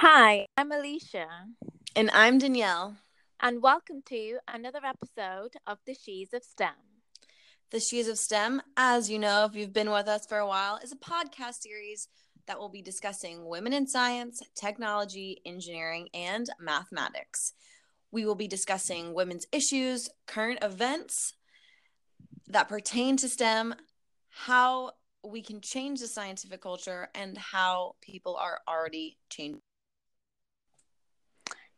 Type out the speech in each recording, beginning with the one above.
Hi, I'm Aleesha, And I'm Danielle. and welcome to another episode of the She's of STEM. The She's of STEM, as you know, if you've been with us for a while, is a podcast series that will be discussing women in science, technology, engineering, and mathematics. We will be discussing women's issues, current events that pertain to STEM, how we can change the scientific culture, and how people are already changing.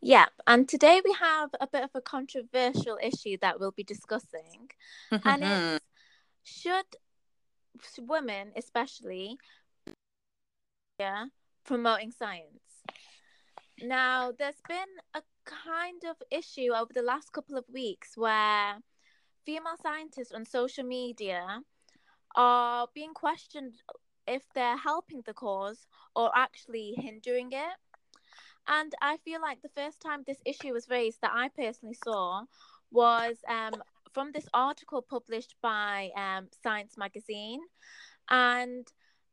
Yeah, and today we have a bit of a controversial issue that we'll be discussing, and it's mm-hmm. should women, especially, yeah, promoting science. Now, there's been a kind of issue over the last couple of weeks where female scientists on social media are being questioned if they're helping the cause or actually hindering it. And I feel like the first time this issue was raised that I personally saw was um, from this article published by um, Science Magazine. And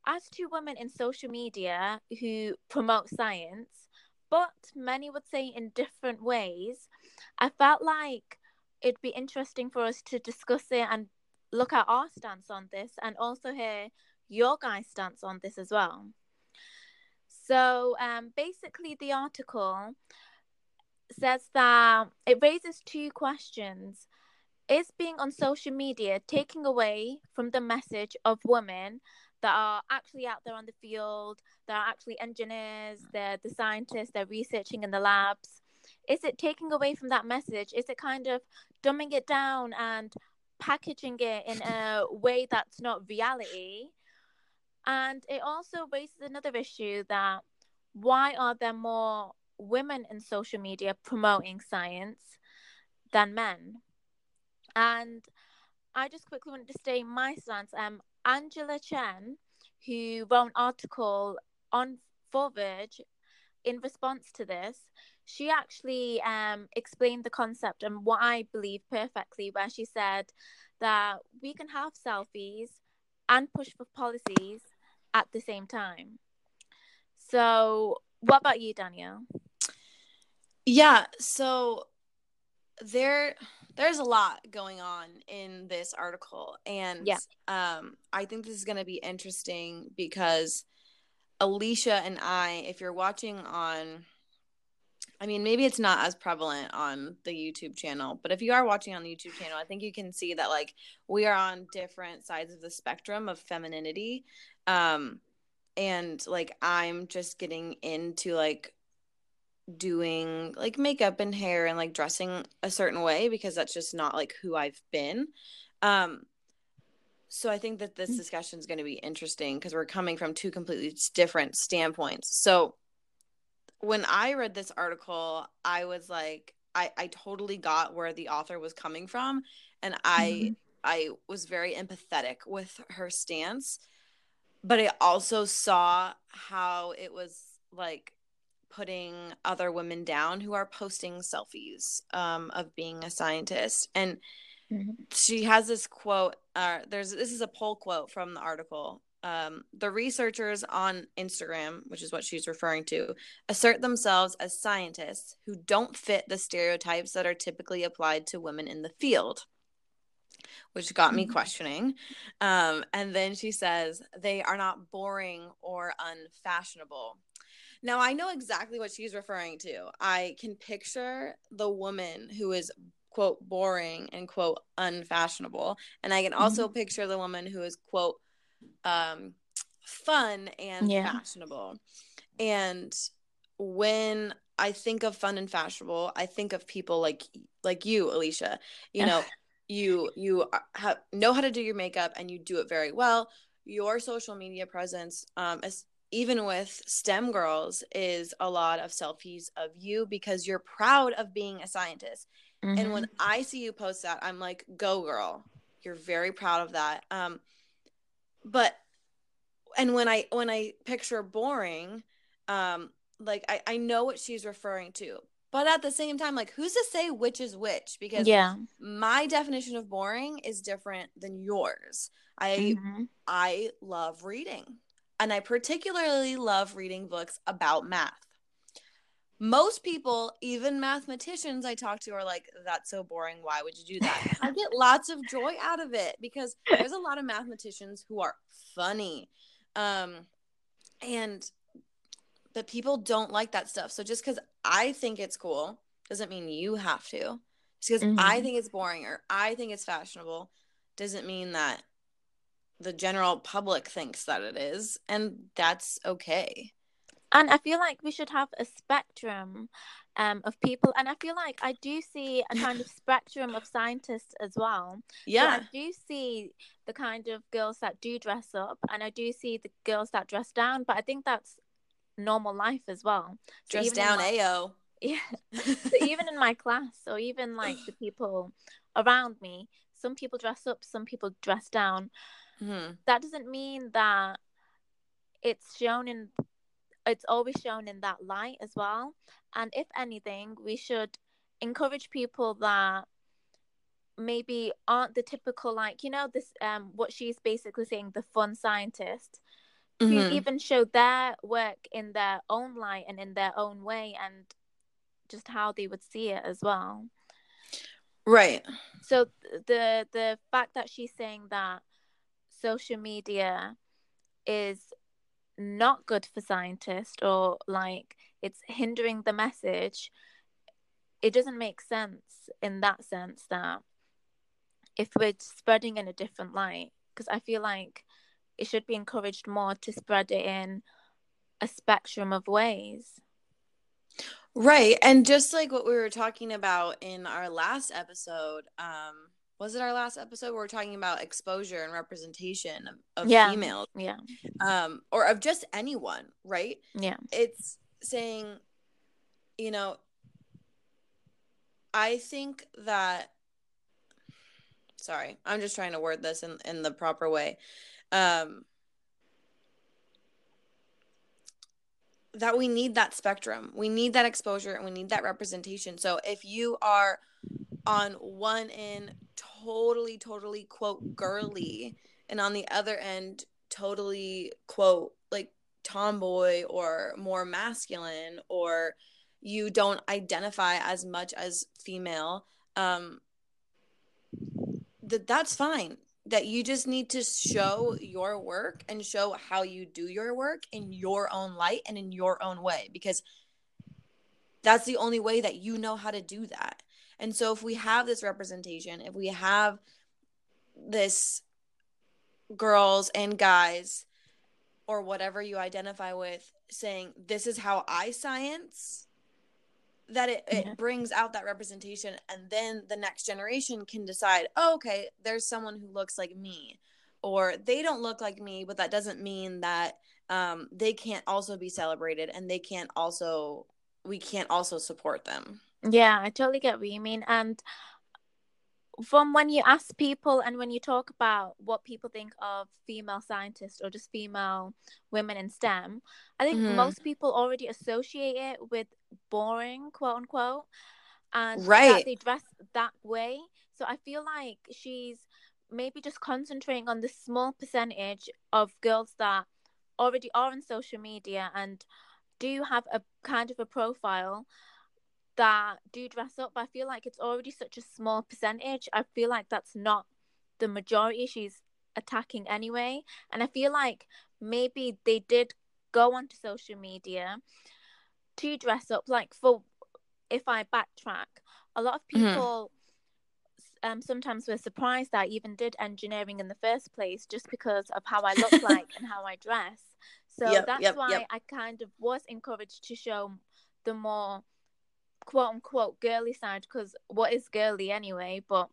as two women in social media who promote science, but many would say in different ways, I felt like it'd be interesting for us to discuss it and look at our stance on this and also hear your guys' stance on this as well. So um, basically, the article says that it raises two questions. Is being on social media taking away from the message of women that are actually out there on the field, that are actually engineers, they're the scientists, they're researching in the labs? Is it taking away from that message? Is it kind of dumbing it down and packaging it in a way that's not reality? And it also raises another issue that why are there more women in social media promoting science than men? And I just quickly wanted to state my stance. Um, Angela Chen, who wrote an article on For Verge in response to this, she actually um, explained the concept and what I believe perfectly, where she said that we can have selfies and push for policies at the same time. So, what about you, Danielle? Yeah, so there there's a lot going on in this article and Yeah. um I think this is going to be interesting because Aleesha and I if you're watching on I mean maybe it's not as prevalent on the YouTube channel, but if you are watching on the YouTube channel, I think you can see that like we are on different sides of the spectrum of femininity. Um and like I'm just getting into like doing like makeup and hair and like dressing a certain way because that's just not like who I've been. Um so I think that this discussion is going to be interesting because we're coming from two completely different standpoints. So when I read this article, I was like I I totally got where the author was coming from and I I was very empathetic with her stance but I also saw how it was like putting other women down who are posting selfies um, of being a scientist. And she has this quote. Uh, there's this is a poll quote from the article. Um, the researchers on Instagram, which is what she's referring to, assert themselves as scientists who don't fit the stereotypes that are typically applied to women in the field which got me Mhm. questioning. Um, and then she says they are not boring or unfashionable. Now I know exactly what she's referring to. I can picture the woman who is quote boring and quote unfashionable, and I can also picture the woman who is quote um, fun and Yeah. fashionable. And when I think of fun and fashionable, I think of people like like you, Aleesha. You know, you you have, know how to do your makeup and you do it very well. Your social media presence, um, as, even with STEM girls, is a lot of selfies of you because you're proud of being a scientist. And when I see you post that, I'm like, "Go, girl! You're very proud of that." Um, but and when I when I picture boring, um, like I I know what she's referring to, but at the same time, like, who's to say which is which? Because yeah. my definition of boring is different than yours. I Mhm. I love reading, and I particularly love reading books about math. most people, even mathematicians I talk to, are like, that's so boring. Why would you do that? I get lots of joy out of it because there's a lot of mathematicians who are funny. Um, and, but people don't like that stuff. So just because I think it's cool doesn't mean you have to. Just because mm-hmm. I think it's boring or I think it's fashionable doesn't mean that the general public thinks that it is. And that's okay and i feel like we should have a spectrum um, of people and i feel like i do see a kind of spectrum of scientists as well yeah so i do see the kind of girls that do dress up and i do see the girls that dress down but i think that's normal life as well. So dress down my, ao yeah. So even in my class or even like the people around me some people dress up some people dress down. Mm-hmm. that doesn't mean that it's shown in it's always shown in that light as well. And if anything, we should encourage people that maybe aren't the typical like you know this um what she's basically saying the fun scientist mm-hmm. who even show their work in their own light and in their own way and just how they would see it as well right so the the fact that she's saying that social media is not good for scientists or like it's hindering the message it doesn't make sense in that sense that if we're spreading in a different light because i feel like it should be encouraged more to spread it in a spectrum of ways. Right and just like what we were talking about in our last episode um was it our last episode? We're talking about exposure and representation of, of yeah. females. yeah. Um or of just anyone right? Yeah. It's saying you know i think that sorry i'm just trying to word this in in the proper way um that we need that spectrum. We need that exposure and we need that representation. So if you are on one end totally totally quote girly and on the other end totally quote like tomboy or more masculine or you don't identify as much as female um that that's fine that you just need to show your work and show how you do your work in your own light and in your own way because that's the only way that you know how to do that. And so if we have this representation, if we have this girls and guys or whatever you identify with saying this is how I science that it, it mm-hmm. brings out that representation and then the next generation can decide oh, okay there's someone who looks like me or they don't look like me but that doesn't mean that um, they can't also be celebrated and they can't also we can't also support them yeah, I totally get what you mean. And from when you ask people and when you talk about what people think of female scientists or just female women in STEM, I think mm-hmm. most people already associate it with boring, quote unquote, and right. they dress that way. So I feel like she's maybe just concentrating on the small percentage of girls that already are on social media and do have a kind of a profile that do dress up, but I feel like it's already such a small percentage. I feel like that's not the majority she's attacking anyway. And I feel like maybe they did go onto social media to dress up. Like for if I backtrack, a lot of mm-hmm. people mm-hmm. um sometimes were surprised that I even did engineering in the first place just because of how I look like and how I dress. So yep, that's yep, why yep. I kind of was encouraged to show the more quote unquote girly side because what is girly anyway? But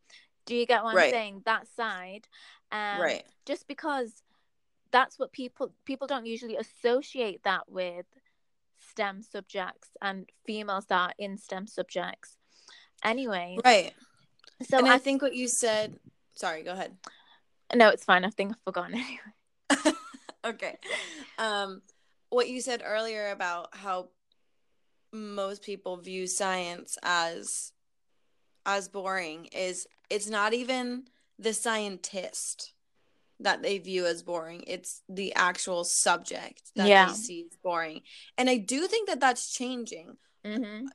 do you get what I'm saying? That side, um, right? Just because that's what people people don't usually associate that with STEM subjects and females that are in STEM subjects. Anyway, right. So and I, I think what you said. Sorry, go ahead. No, it's fine. I think I've forgotten anyway. okay. Um, what you said earlier about how most people view science as as boring is it's not even the scientist that they view as boring it's the actual subject that yeah. they see as boring and i do think that that's changing Mm-hmm.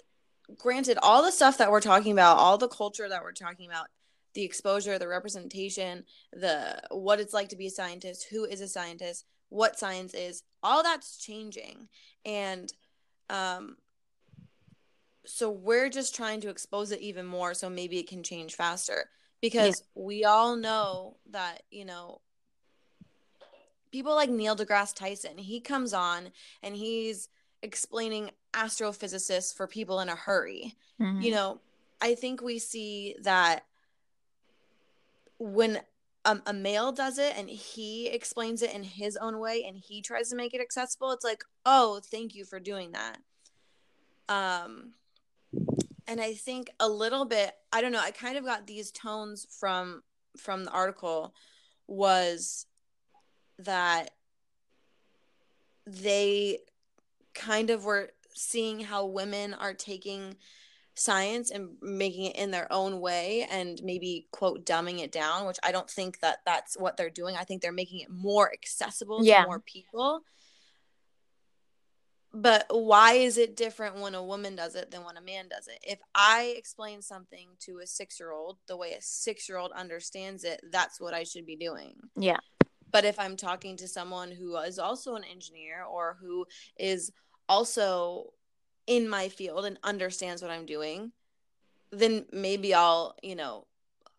Granted, all the stuff that we're talking about, all the culture that we're talking about, the exposure, the representation, the what it's like to be a scientist, who is a scientist, what science is, all that's changing. And um so we're just trying to expose it even more so maybe it can change faster because yeah. we all know that, you know, people like Neil deGrasse Tyson, he comes on and he's explaining astrophysicists for people in a hurry. Mm-hmm. You know, I think we see that when um, a male does it and he explains it in his own way and he tries to make it accessible, it's like, oh, thank you for doing that. Um, and I think a little bit, I don't know, I kind of got these tones from from the article was that they kind of were seeing how women are taking science and making it in their own way and maybe quote dumbing it down which i don't think that that's what they're doing i think they're making it more accessible yeah. to more people but why is it different when a woman does it than when a man does it if i explain something to a six year old the way a six year old understands it that's what i should be doing yeah but if i'm talking to someone who is also an engineer or who is also in my field and understands what I'm doing, then maybe I'll, you know,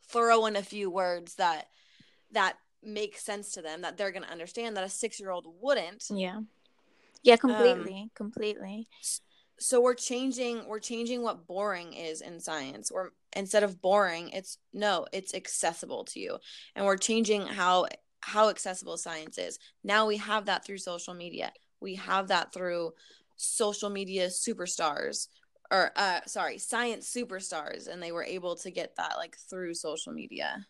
throw in a few words that that make sense to them that they're going to understand that a 6-year-old wouldn't. Yeah. Yeah, completely, um, completely. So we're changing we're changing what boring is in science. Or instead of boring, it's no, it's accessible to you. And we're changing how how accessible science is. Now we have that through social media. We have that through social media superstars or uh sorry science superstars and they were able to get that like through social media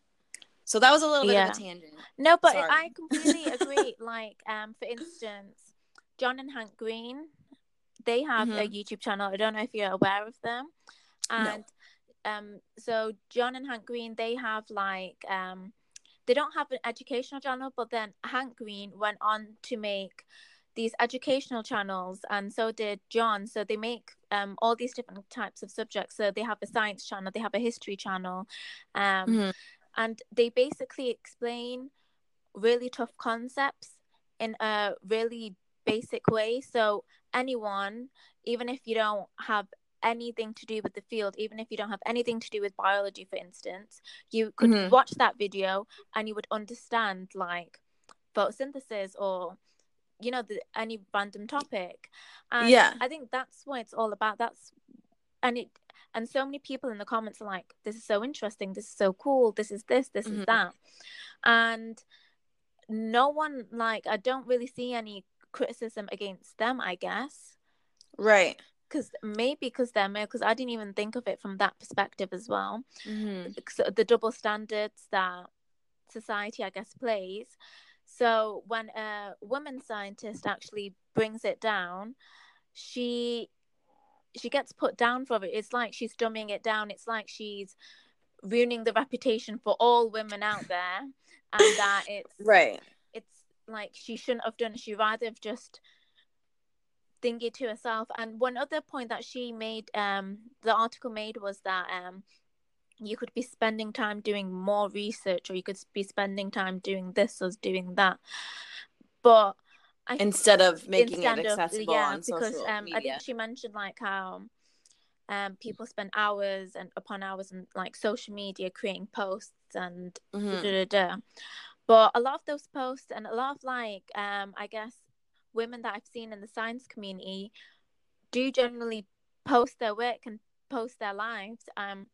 so that was a little bit yeah. of a tangent no but sorry. i completely agree like um for instance john and hank green they have mm-hmm. a youtube channel i don't know if you're aware of them and no. um so john and hank green they have like um they don't have an educational channel but then hank green went on to make these educational channels and so did john so they make um, all these different types of subjects so they have a science channel they have a history channel um, mm-hmm. and they basically explain really tough concepts in a really basic way. So anyone even if you don't have anything to do with the field even if you don't have anything to do with biology for instance you could mm-hmm. watch that video and you would understand like photosynthesis or you know the any random topic. And yeah. I think that's what it's all about. That's and it and so many people in the comments are like this is so interesting. This is so cool. This is this this mm-hmm. is that. And no one like i don't really see any criticism against them i guess right because maybe because they're male because i didn't even think of it from that perspective as well mm-hmm. so the double standards that society i guess plays so when a woman scientist actually brings it down, she she gets put down for it. It's like she's dumbing it down. It's like she's ruining the reputation for all women out there, and that it's right. Like she shouldn't have done. She rather have just thingy to herself. And one other point that she made, um, the article made was that um, you could be spending time doing more research or you could be spending time doing this or doing that but I, instead of making instead it accessible of, yeah, on because social um, media. I think she mentioned like how um, people spend hours and upon hours and like social media creating posts and mm-hmm. da, da, da. But a lot of those posts and a lot of like um, I guess women that I've seen in the science community do generally post their work and post their lives um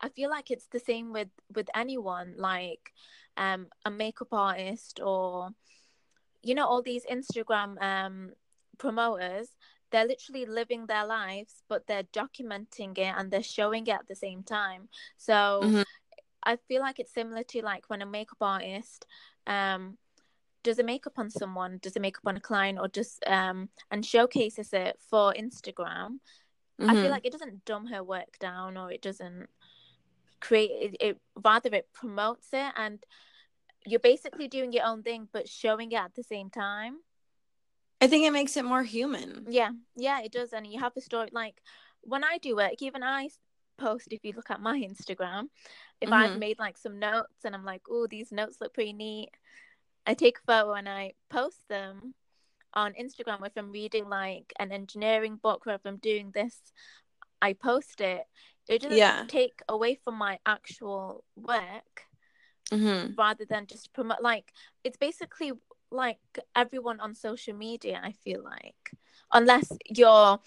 I feel like it's the same with with anyone like um a makeup artist or you know all these Instagram um promoters they're literally living their lives but they're documenting it and they're showing it at the same time so mm-hmm. I feel like it's similar to like when a makeup artist um does a makeup on someone does a makeup on a client or just um and showcases it for Instagram mm-hmm. I feel mm-hmm. like it doesn't dumb her work down or it doesn't create it, it rather it promotes it and you're basically doing your own thing but showing it at the same time I think it makes it more human. Yeah, yeah, it does. And you have a story like when I do work, even I post, if you look at my Instagram, if mm-hmm. I've made like some notes and I'm like, oh, these notes look pretty neat, I take a photo and I post them on Instagram. If I'm reading like an engineering book or if I'm doing this, I post it. It doesn't yeah. take away from my actual work mm-hmm. rather than just promote. Like, it's basically like everyone on social media, I feel like, unless you're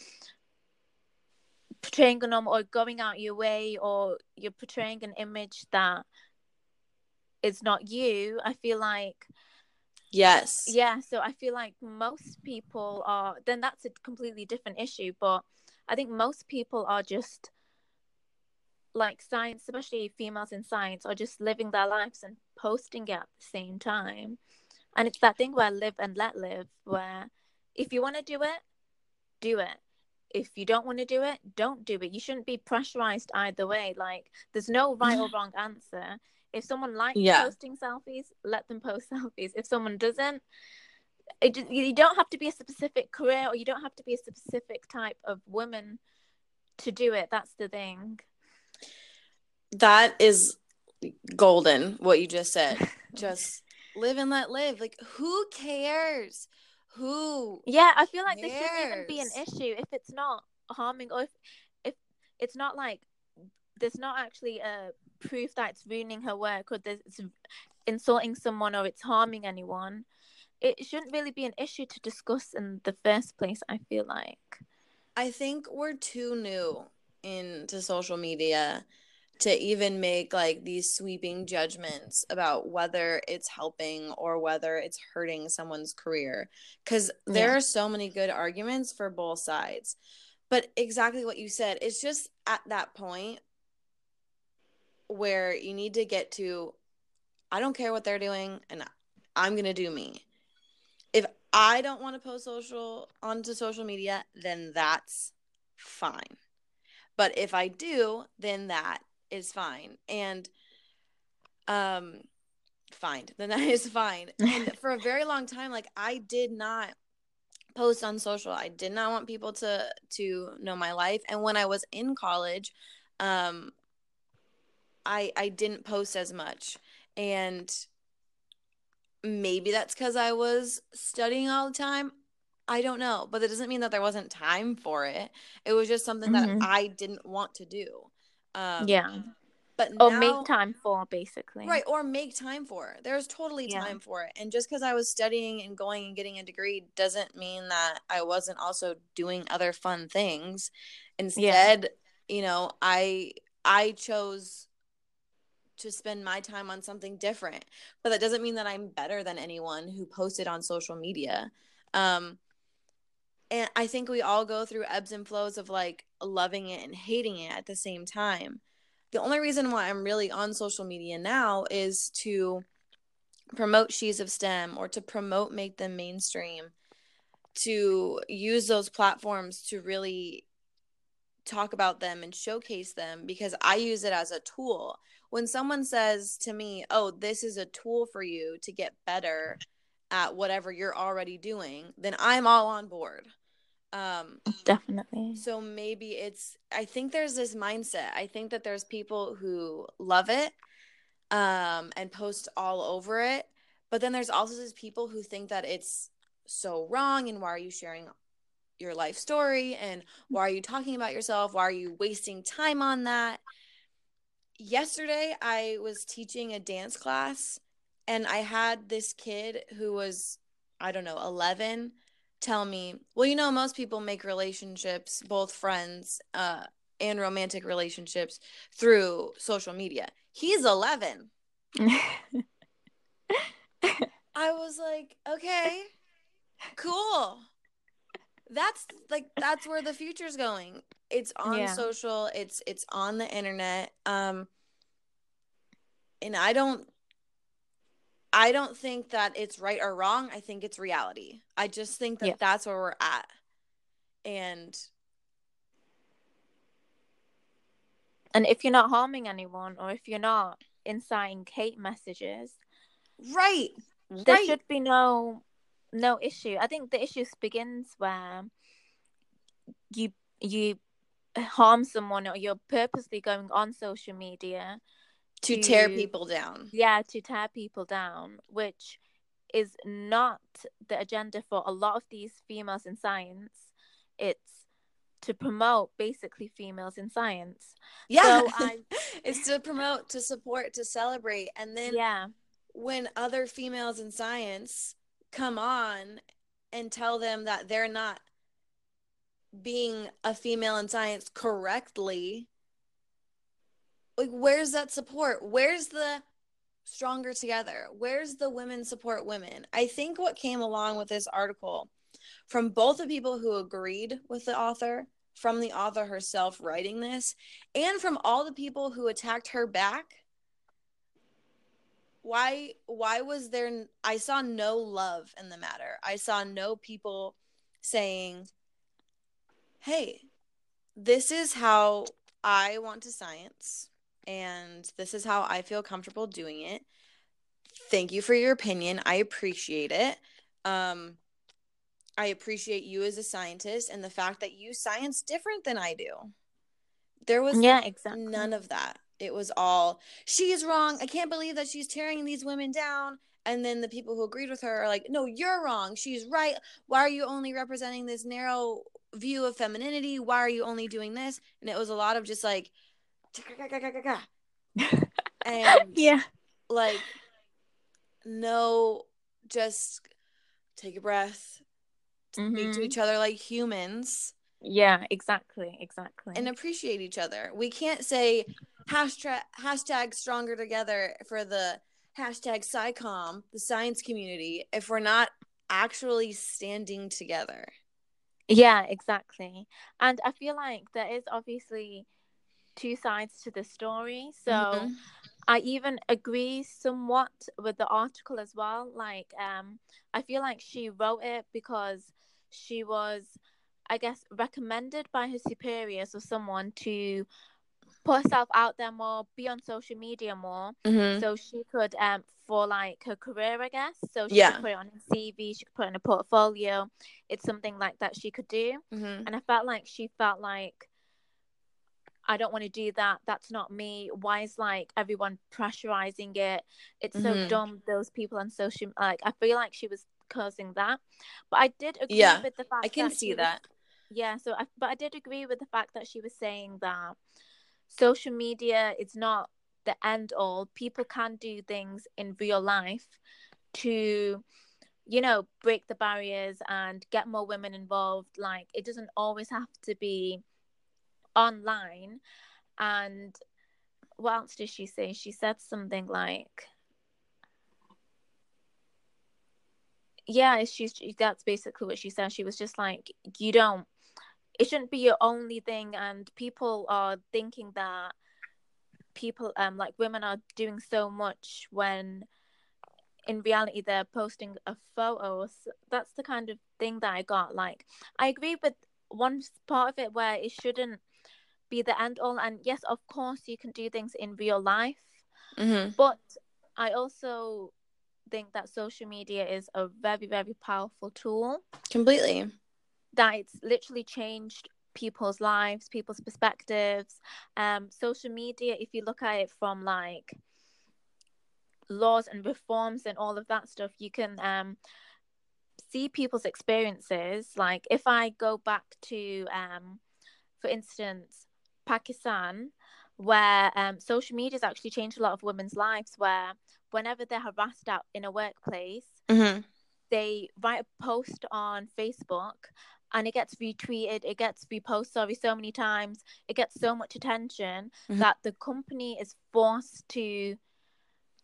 portraying a normal or going out your way or you're portraying an image that is not you, I feel like Yes. Yeah, so I feel like most people are then that's a completely different issue, but I think most people are just like science, especially females in science, are just living their lives and posting it at the same time. And it's that thing where live and let live, where if you want to do it, do it if you don't want to do it, don't do it. You shouldn't be pressurized either way. Like there's no right or wrong answer. If someone likes yeah. posting selfies, let them post selfies. If someone doesn't, it, you don't have to be a specific career or you don't have to be a specific type of woman to do it. That's the thing. That is golden, what you just said. just live and let live. Like, who cares? Who? Yeah, I feel like cares? this shouldn't even be an issue if it's not harming or if, if it's not like there's not actually a proof that it's ruining her work or there's it's insulting someone or it's harming anyone. It shouldn't really be an issue to discuss in the first place, I feel like. I think we're too new into social media to even make like these sweeping judgments about whether it's helping or whether it's hurting someone's career. Because there yeah. are so many good arguments for both sides. But exactly what you said it's just at that point where you need to get to i don't care what they're doing and i'm gonna do me. If i don't want to post social onto social media then that's fine. But if i do then that is fine. And um fine. Then that is fine. And for a very long time like i did not post on social. I did not want people to to know my life. And when i was in college um i i didn't post as much. And maybe that's because i was studying all the time. I don't know. But it doesn't mean that there wasn't time for it. It was just something mm-hmm. that i didn't want to do um, yeah. But or now, make time for basically. Right, or make time for. There's totally time for it. And just because I was studying and going and getting a degree doesn't mean that I wasn't also doing other fun things. Instead, yeah. you know, I I chose to spend my time on something different. But that doesn't mean that I'm better than anyone who posted on social media. Um and I think we all go through ebbs and flows of like loving it and hating it at the same time. The only reason why I'm really on social media now is to promote She's of STEM or to promote Make Them Mainstream, to use those platforms to really talk about them and showcase them because I use it as a tool. When someone says to me, Oh, this is a tool for you to get better at whatever you're already doing, then I'm all on board. Um, Definitely. So maybe it's, I think there's this mindset. I think that there's people who love it um, and post all over it. But then there's also these people who think that it's so wrong and why are you sharing your life story and why are you talking about yourself? Why are you wasting time on that? Yesterday, I was teaching a dance class and I had this kid who was, I don't know, 11 tell me, well, you know, most people make relationships, both friends uh, and romantic relationships, through social media. He's 11. I was like, okay, cool. That's like that's where the future's going. It's on yeah. social, it's it's on the internet. Um and I don't I don't think that it's right or wrong. I think it's reality. I just think that yeah. that's where we're at. And and if you're not harming anyone or if you're not inciting hate messages, right. There right. should be no no issue. I think the issue begins where you you harm someone or you're purposely going on social media to, to tear people down. Yeah, to tear people down, which is not the agenda for a lot of these females in science. It's to promote basically females in science. Yeah. So it's to promote, to support, to celebrate. And then yeah. when other females in science come on and tell them that they're not being a female in science correctly, like where's that support? Where's the stronger together? Where's the women support women? I think what came along with this article from both the people who agreed with the author, from the author herself writing this, and from all the people who attacked her back. Why why was there I saw no love in the matter. I saw no people saying, "Hey, this is how I want to science and this is how I feel comfortable doing it. Thank you for your opinion. I appreciate it. Um, I appreciate you as a scientist and the fact that you science different than I do. There was yeah, exactly. none of that. It was all she's wrong. I can't believe that she's tearing these women down. And then the people who agreed with her are like, no, you're wrong. She's right. Why are you only representing this narrow view of femininity? Why are you only doing this? And it was a lot of just like, and yeah, like, no, just take a breath, mm-hmm. speak to mm-hmm. each other like humans. Yeah, exactly, exactly. And appreciate each other. We can't say hashtag hashtag stronger together for the hashtag SciComm, the science community, if we're not actually standing together. Yeah, exactly. And I feel like there is obviously two sides to the story. So mm-hmm. I even agree somewhat with the article as well. Like, um, I feel like she wrote it because she was, I guess, recommended by her superiors or someone to put herself out there more, be on social media more, mm-hmm. so she could, um, for like her career, I guess. So she yeah. could put it on her CV, she could put it in a portfolio. It's something like that she could do, mm-hmm. and I felt like she felt like I don't want to do that. That's not me. Why is like everyone pressurizing it? It's so mm-hmm. dumb. Those people on social, like I feel like she was causing that. But I did agree yeah, with the fact. I can that see that. Was, yeah. So, I, but I did agree with the fact that she was saying that social media is not the end all. People can do things in real life to you know break the barriers and get more women involved like it doesn't always have to be online and what else did she say? She said something like yeah she's that's basically what she said. She was just like you don't it shouldn't be your only thing. And people are thinking that people um like women are doing so much when in reality they're posting a photo. That's the kind of thing that i got. Like i agree with one part of it where it shouldn't be the end all. And yes, of course, you can do things in real life. Mm-hmm. But I also think that social media is a very, very powerful tool. Completely. That it's literally changed people's lives, people's perspectives. Um, social media, if you look at it from like laws and reforms and all of that stuff, you can um see people's experiences. Like if I go back to um, for instance, Pakistan, where um, social media has actually changed a lot of women's lives. Where whenever they're harassed out in a workplace, mm-hmm. they write a post on Facebook and it gets retweeted, it gets reposted sorry so many times, it gets so much attention mm-hmm. that the company is forced to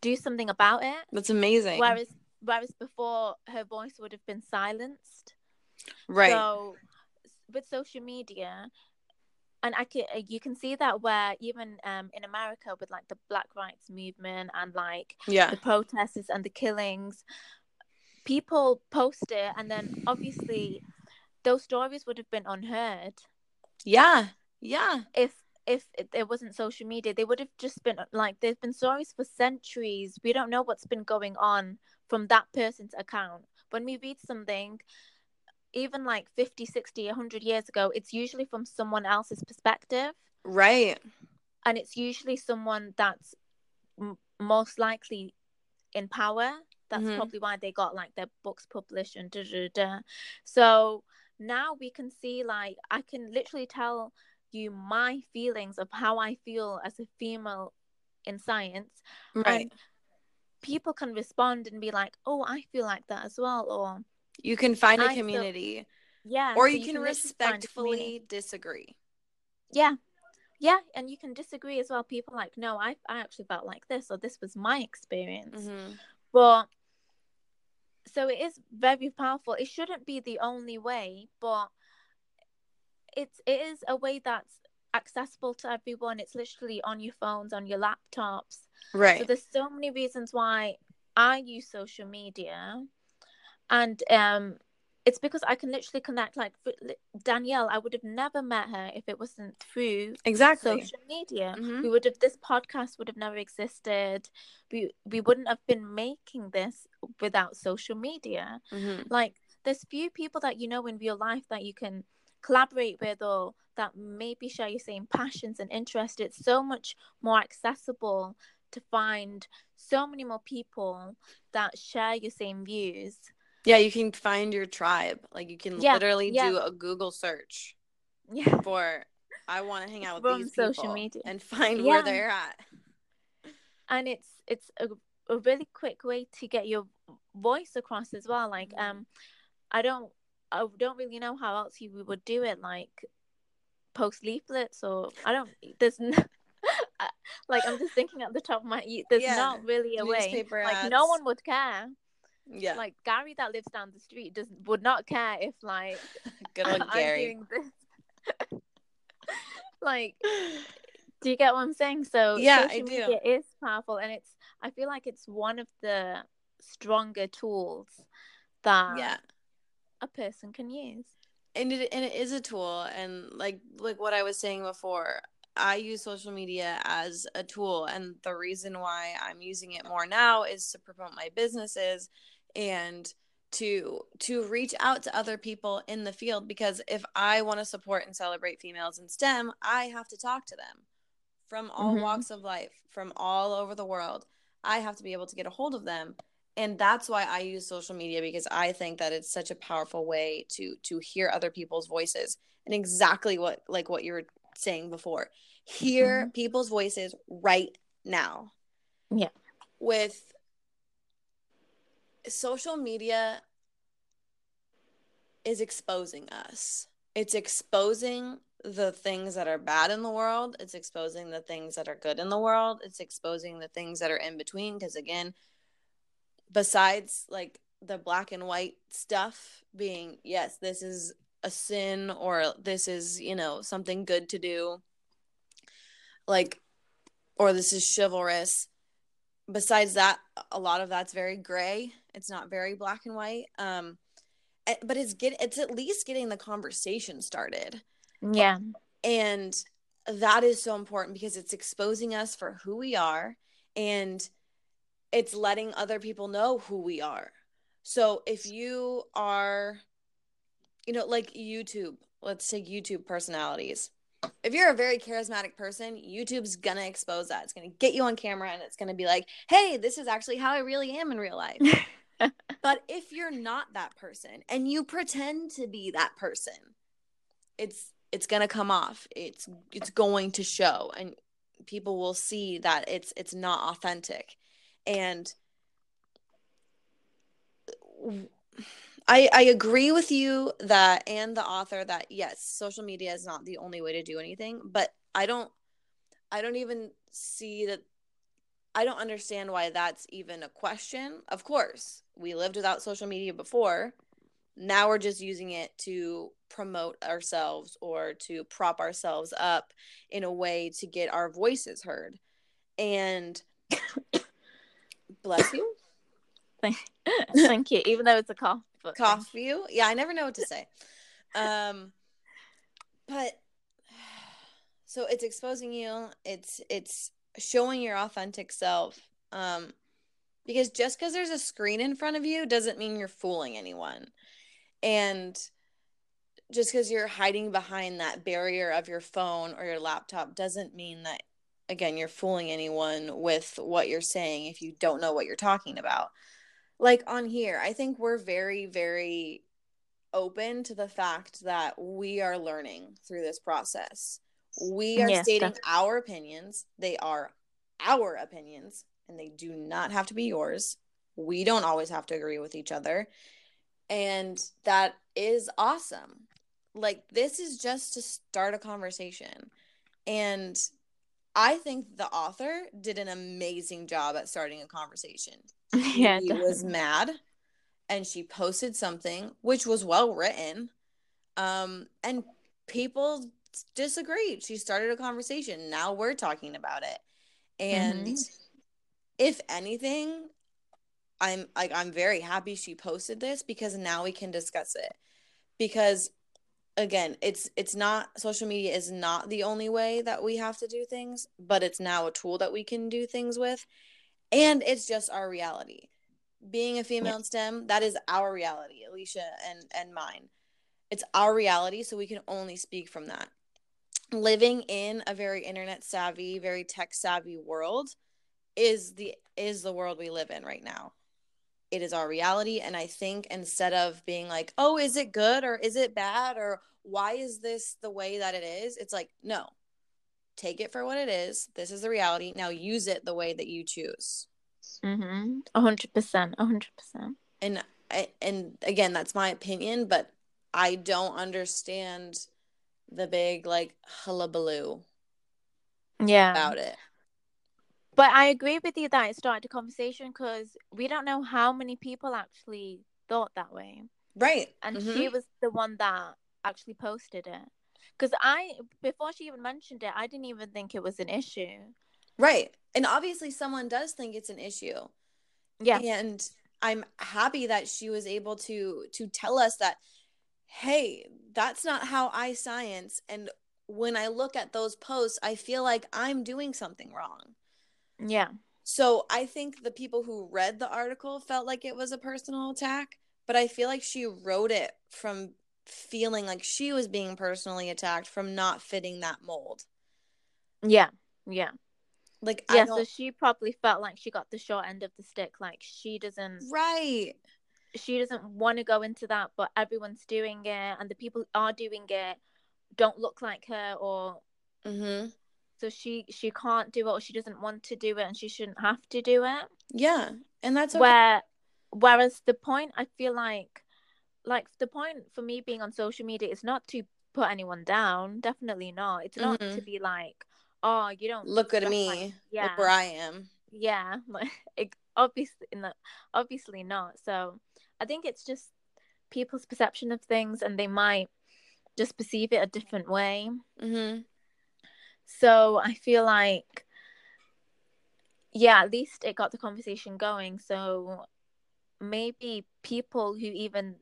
do something about it. That's amazing. Whereas whereas before her voice would have been silenced. Right. So with social media, and I can uh, you can see that where even um in America with like the Black Rights Movement and like yeah the protests and the killings, people post it, and then obviously those stories would have been unheard. Yeah, yeah. If if it wasn't social media, they would have just been like there's been stories for centuries. We don't know what's been going on from that person's account when we read something even like 50 60 100 years ago it's usually from someone else's perspective. Right. And it's usually someone that's m- most likely in power. That's mm-hmm. probably why they got like their books published and da da da so now we can see like i can literally tell you my feelings of how i feel as a female in science. Right. people can respond and be like oh i feel like that as well or you can find a community feel, yeah or so you, you, can, can respectfully disagree. Yeah yeah and you can disagree as well. People like no i, I actually felt like this or this was my experience. Mm-hmm. but so it is very powerful. It shouldn't be the only way but it's it is a way that's accessible to everyone. It's literally on your phones on your laptops. Right. so there's so many reasons why i use social media and um it's because I can literally connect. Like Danielle, I would have never met her if it wasn't through exactly social media. Mm-hmm. We would have this podcast would have never existed. We we wouldn't have been making this without social media. Mm-hmm. Like there's few people that you know in real life that you can collaborate with or that maybe share your same passions and interests. It's so much more accessible to find so many more people that share your same views yeah, you can find your tribe. Like you can yeah, literally yeah. do a Google search. Yeah. For I want to hang out with From these social media and find yeah. where they're at. And it's it's a, a really quick way to get your voice across as well. Like mm-hmm. um I don't I don't really know how else you would do it like post leaflets or I don't there's no like I'm just thinking at the top of my there's yeah. not really a Newspaper way. Ads. Like no one would care. Yeah. Like Gary that lives down the street does would not care if like good old Gary. like do you get what I'm saying? So yeah, I do. It is powerful and it's I feel like it's one of the stronger tools that yeah. a person can use. And it and it is a tool and like like what I was saying before, I use social media as a tool and the reason why I'm using it more now is to promote my businesses and to to reach out to other people in the field because if I want to support and celebrate females in STEM, I have to talk to them from all mm-hmm. walks of life, from all over the world. I have to be able to get a hold of them. And that's why I use social media because I think that it's such a powerful way to to hear other people's voices and exactly what like what you were saying before. Hear mm-hmm. people's voices right now. Yeah. With social media is exposing us. It's exposing the things that are bad in the world. It's exposing the things that are good in the world. It's exposing the things that are in between. Because again, besides like the black and white stuff being, yes, this is a sin or this is, you know, something good to do, like, or this is chivalrous. Besides that, a lot of that's very gray it's not very black and white. Um, but it's get it's at least getting the conversation started. Yeah. And that is so important because it's exposing us for who we are and it's letting other people know who we are. So if you are you know like YouTube, let's take YouTube personalities. If you're a very charismatic person, YouTube's gonna expose that. It's gonna get you on camera and it's gonna be like, hey, this is actually how I really am in real life. but if you're not that person and you pretend to be that person, it's it's going to come off. It's it's going to show and people will see that it's it's not authentic. And I I agree with you that and the author that yes, social media is not the only way to do anything, but I don't I don't even see that I don't understand why that's even a question. Of course, we lived without social media before. Now we're just using it to promote ourselves or to prop ourselves up in a way to get our voices heard. And bless you. Thank you. Even though it's a cough. Cough you? Yeah, I never know what to say. Um but so it's exposing you. It's it's showing your authentic self um because just because there's a screen in front of you doesn't mean you're fooling anyone. And just because you're hiding behind that barrier of your phone or your laptop doesn't mean that again you're fooling anyone with what you're saying if you don't know what you're talking about like on here i think we're very very open to the fact that we are learning through this process we are yes, stating definitely. our opinions. They are our opinions and they do not have to be yours. We don't always have to agree with each other. And that is awesome. Like this is just to start a conversation. And i think the author did an amazing job at starting a conversation. Yeah he was mad and she posted something which was well written. Um and people disagreed. She started a conversation. Now we're talking about it. And mm-hmm. if anything i'm like i'm very happy she posted this because now we can discuss it. Because again it's it's not social media is not the only way that we have to do things but it's now a tool that we can do things with. And it's just our reality. Being a female yeah. in stem that is our reality Aleesha and and mine. It's our reality so we can only speak from that living in a very internet savvy very tech savvy world is the is the world we live in right now. It is our reality and i think instead of being like oh is it good or is it bad or why is this the way that it is? It's like no. Take it for what it is. This is the reality. Now use it the way that you choose. Mm-hmm. 100% 100% and and again that's my opinion but i don't understand the big like hullabaloo yeah about it but I agree with you that it started a conversation because we don't know how many people actually thought that way. Right. And mm-hmm. she was the one that actually posted it. Because I, before she even mentioned it, I didn't even think it was an issue. Right. And obviously, someone does think it's an issue. Yeah. And I'm happy that she was able to to tell us that hey that's not how i science and when i look at those posts i feel like i'm doing something wrong yeah. So I think the people who read the article felt like it was a personal attack, but I feel like she wrote it from feeling like she was being personally attacked from not fitting that mold. Yeah. Yeah. Like yeah, so she probably felt like she got the short end of the stick. Like she doesn't right. She doesn't want to go into that, but everyone's doing it, and the people who are doing it don't look like her, or mm-hmm. So she she can't do it or she doesn't want to do it and she shouldn't have to do it. Yeah and that's okay. where whereas the point i feel like like the point for me being on social media is not to put anyone down definitely not. It's not mm-hmm. to be like oh you don't look at me like, yeah. look where i am. Yeah like obviously obviously not so i think it's just people's perception of things and they might just perceive it a different way mm-hmm. So I feel like, yeah, at least it got the conversation going. So maybe people who even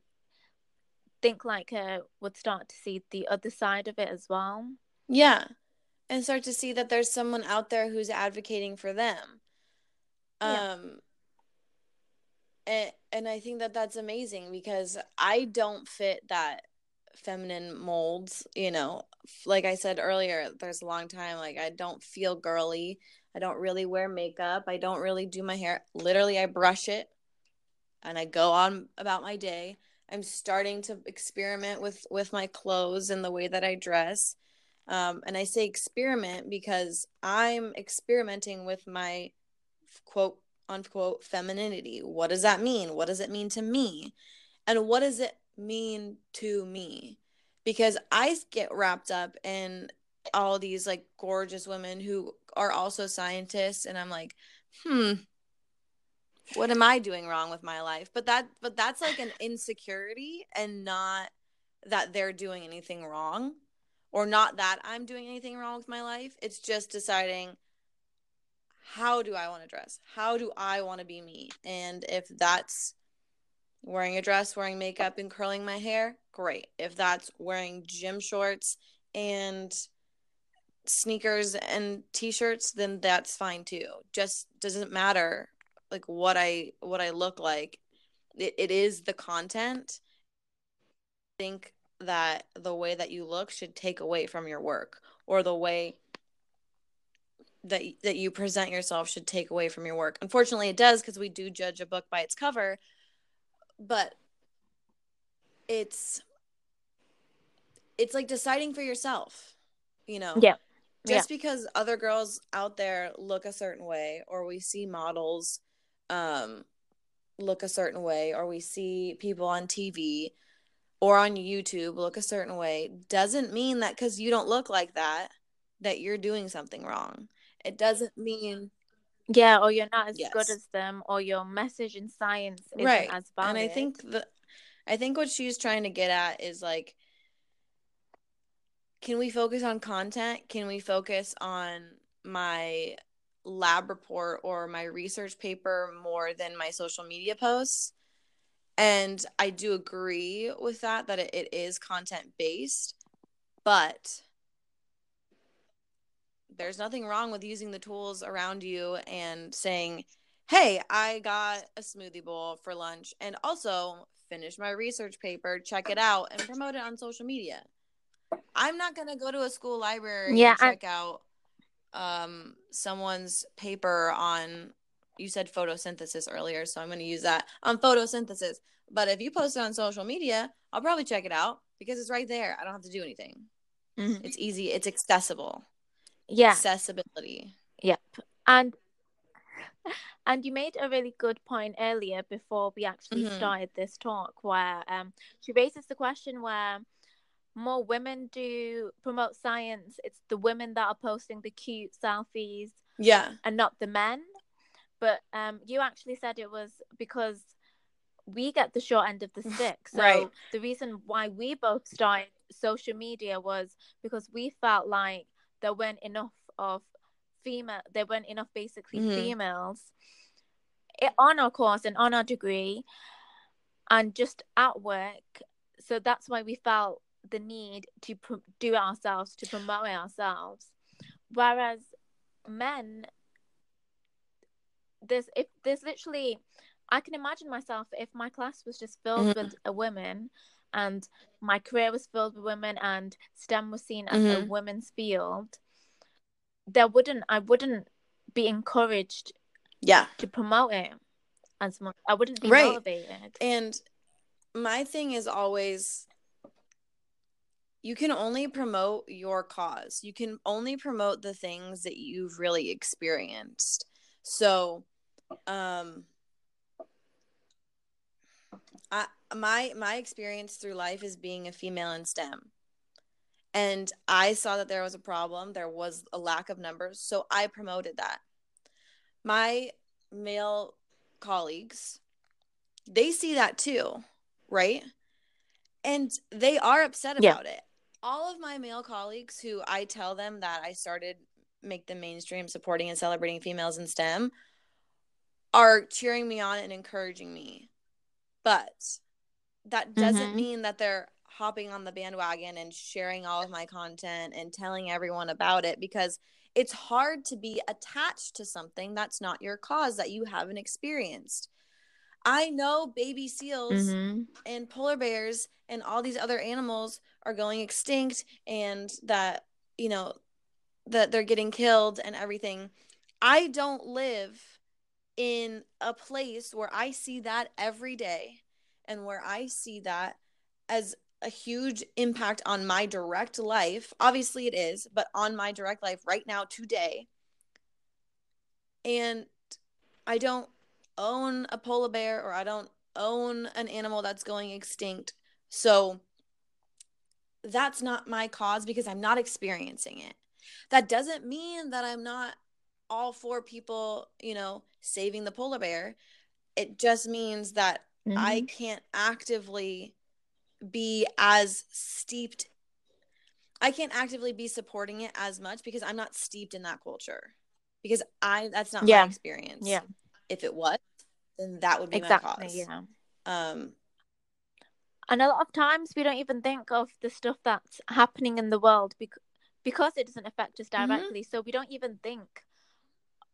think like her would start to see the other side of it as well. Yeah. And start to see that there's someone out there who's advocating for them. Yeah. And, and I think that that's amazing because I don't fit that feminine molds you know. Like i said earlier there's a long time like i don't feel girly. I don't really wear makeup. I don't really do my hair. Literally i brush it and i go on about my day. I'm starting to experiment with with my clothes and the way that i dress. Um, and i say experiment because i'm experimenting with my quote unquote femininity what does that mean what does it mean to me and what does it mean to me because I get wrapped up in all these like gorgeous women who are also scientists and I'm like, "Hmm, what am I doing wrong with my life?" But that but that's like an insecurity and not that they're doing anything wrong or not that I'm doing anything wrong with my life. It's just deciding how do I want to dress? How do I want to be me? And if that's wearing a dress, wearing makeup, and curling my hair, great. If that's wearing gym shorts and sneakers and t-shirts, then that's fine too. Just doesn't matter like what I what I look like. It, it is the content. I think that the way that you look should take away from your work or the way that that you present yourself should take away from your work. Unfortunately, it does because we do judge a book by its cover, but it's it's like deciding for yourself, you know. Yeah. Just yeah. because other girls out there look a certain way or we see models um look a certain way or we see people on TV or on YouTube look a certain way doesn't mean that cuz you don't look like that that you're doing something wrong. It doesn't mean yeah, or you're not as yes. good as them, or your message in science isn't right. as valid. And I think the, I think what she's trying to get at is like, can we focus on content? Can we focus on my lab report or my research paper more than my social media posts? And I do agree with that, that it, it is content based, but there's nothing wrong with using the tools around you and saying, hey, I got a smoothie bowl for lunch and also finish my research paper, check it out, and promote it on social media. I'm not going to go to a school library yeah, and check I- out um, someone's paper on, you said photosynthesis earlier, so I'm going to use that on photosynthesis. But if you post it on social media, I'll probably check it out because it's right there. I don't have to do anything. Mm-hmm. It's easy, it's accessible yeah. accessibility. Yep. And and you made a really good point earlier before we actually mm-hmm. started this talk where um she raises the question where more women do promote science. It's the women that are posting the cute selfies yeah. and not the men. But um you actually said it was because we get the short end of the stick. So right. the reason why we both started social media was because we felt like there weren't enough of female there weren't enough basically mm-hmm. females on our course and on our degree and just at work so that's why we felt the need to pr- do it ourselves to promote ourselves whereas men there's if there's literally i can imagine myself if my class was just filled mm-hmm. with a women and my career was filled with women and STEM was seen as mm-hmm. a women's field, there wouldn't I wouldn't be encouraged yeah to promote it as much. I wouldn't be right. motivated. And my thing is always you can only promote your cause. You can only promote the things that you've really experienced. So um I my my experience through life is being a female in STEM. And I saw that there was a problem, there was a lack of numbers, so I promoted that. My male colleagues, they see that too, right? And they are upset about yeah. it. All of my male colleagues who I tell them that I started make them mainstream supporting and celebrating females in STEM are cheering me on and encouraging me. But that doesn't mm-hmm. mean that they're hopping on the bandwagon and sharing all of my content and telling everyone about it because it's hard to be attached to something that's not your cause that you haven't experienced. I know baby seals mm-hmm. and polar bears and all these other animals are going extinct and that, you know, that they're getting killed and everything. I don't live in a place where I see that every day and where I see that as a huge impact on my direct life. Obviously, it is, but on my direct life right now, today. And I don't own a polar bear or I don't own an animal that's going extinct. So that's not my cause because I'm not experiencing it. That doesn't mean that I'm not all for people, you know, saving the polar bear. It just means that mm-hmm. I can't actively be as steeped I can't actively be supporting it as much because I'm not steeped in that culture. Because I that's not yeah. my experience. Yeah. If it was, then that would be exactly, my cause. Yeah. Um and a lot of times we don't even think of the stuff that's happening in the world because because it doesn't affect us mm-hmm. directly. Mm-hmm. So we don't even think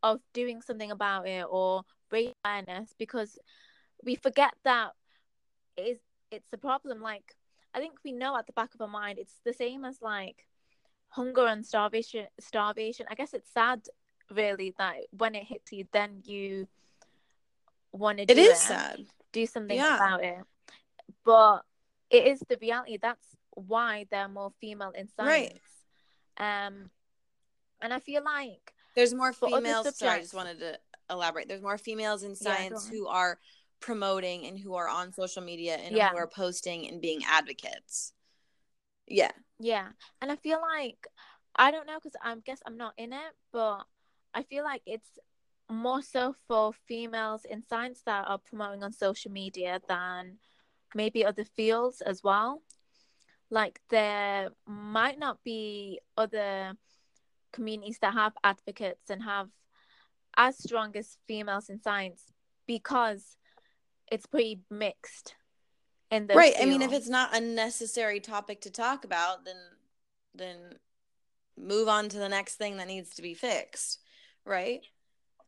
of doing something about it or raise awareness because we forget that it is it's a problem. Like I think we know at the back of our mind it's the same as like hunger and starvation starvation. I guess it's sad really that when it hits you then you want to do it is it, sad. do something Yeah. about it. But it is the reality. That's why there are more female in science. Right. Um and I feel like There's more females. Sorry, I just wanted to elaborate. There's more females in science on. who are promoting and who are on social media and Yeah. who are posting and being advocates. Yeah. Yeah, and I feel like I don't know because I guess I'm not in it, but I feel like it's more so for females in science that are promoting on social media than maybe other fields as well. Like there might not be other communities that have advocates and have as strong as females in science because it's pretty mixed And right. I mean, if it's not a necessary topic to talk about, then then move on to the next thing that needs to be fixed. Right.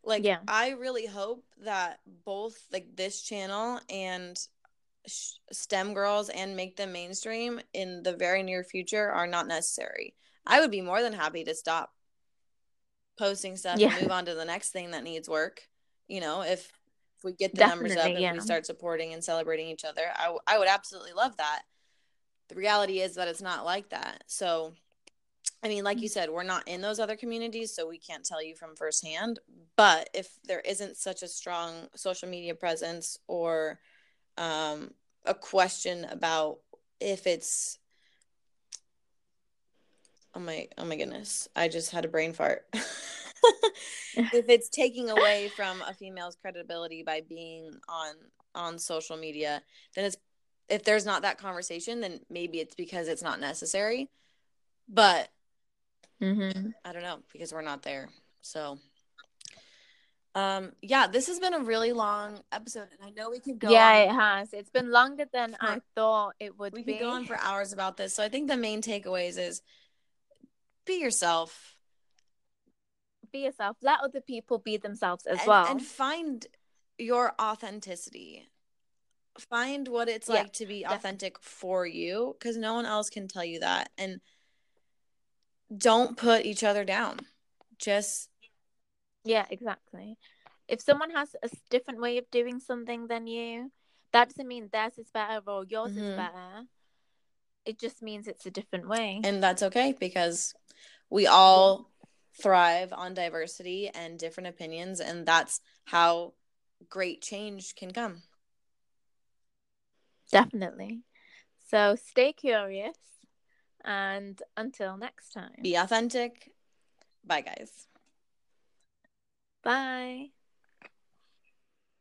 Like Yeah. I really hope that both like this channel and STEM girls and make them mainstream in the very near future are not necessary. I would be more than happy to stop posting stuff Yeah. and move on to the next thing that needs work. You know, if we get the numbers up, if Definitely, we start supporting and celebrating each other, I, w- I would absolutely love that. The reality is that it's not like that. So, I mean, like you said, we're not in those other communities, so we can't tell you from firsthand. But if there isn't such a strong social media presence or um, a question about if it's oh my oh my goodness i just had a brain fart if it's taking away from a female's credibility by being on on social media then it's if there's not that conversation then maybe it's because it's not necessary but Mm-hmm. i don't know because we're not there so um yeah this has been a really long episode and i know we could go yeah, on it has. It's been longer than I thought it would we be. could go on for hours about this. So I think the main takeaways is be yourself be yourself. Let other people be themselves as and, well. and find your authenticity. Find what it's Yeah, like to be authentic for you because no one else can tell you that. And don't put each other down. Just yeah, exactly. If someone has a different way of doing something than you, that doesn't mean theirs is better or yours Mhm. is better. It just means it's a different way. and that's okay because we all thrive on diversity and different opinions and that's how great change can come. Definitely. So stay curious and until next time. Be authentic. Bye guys. Bye.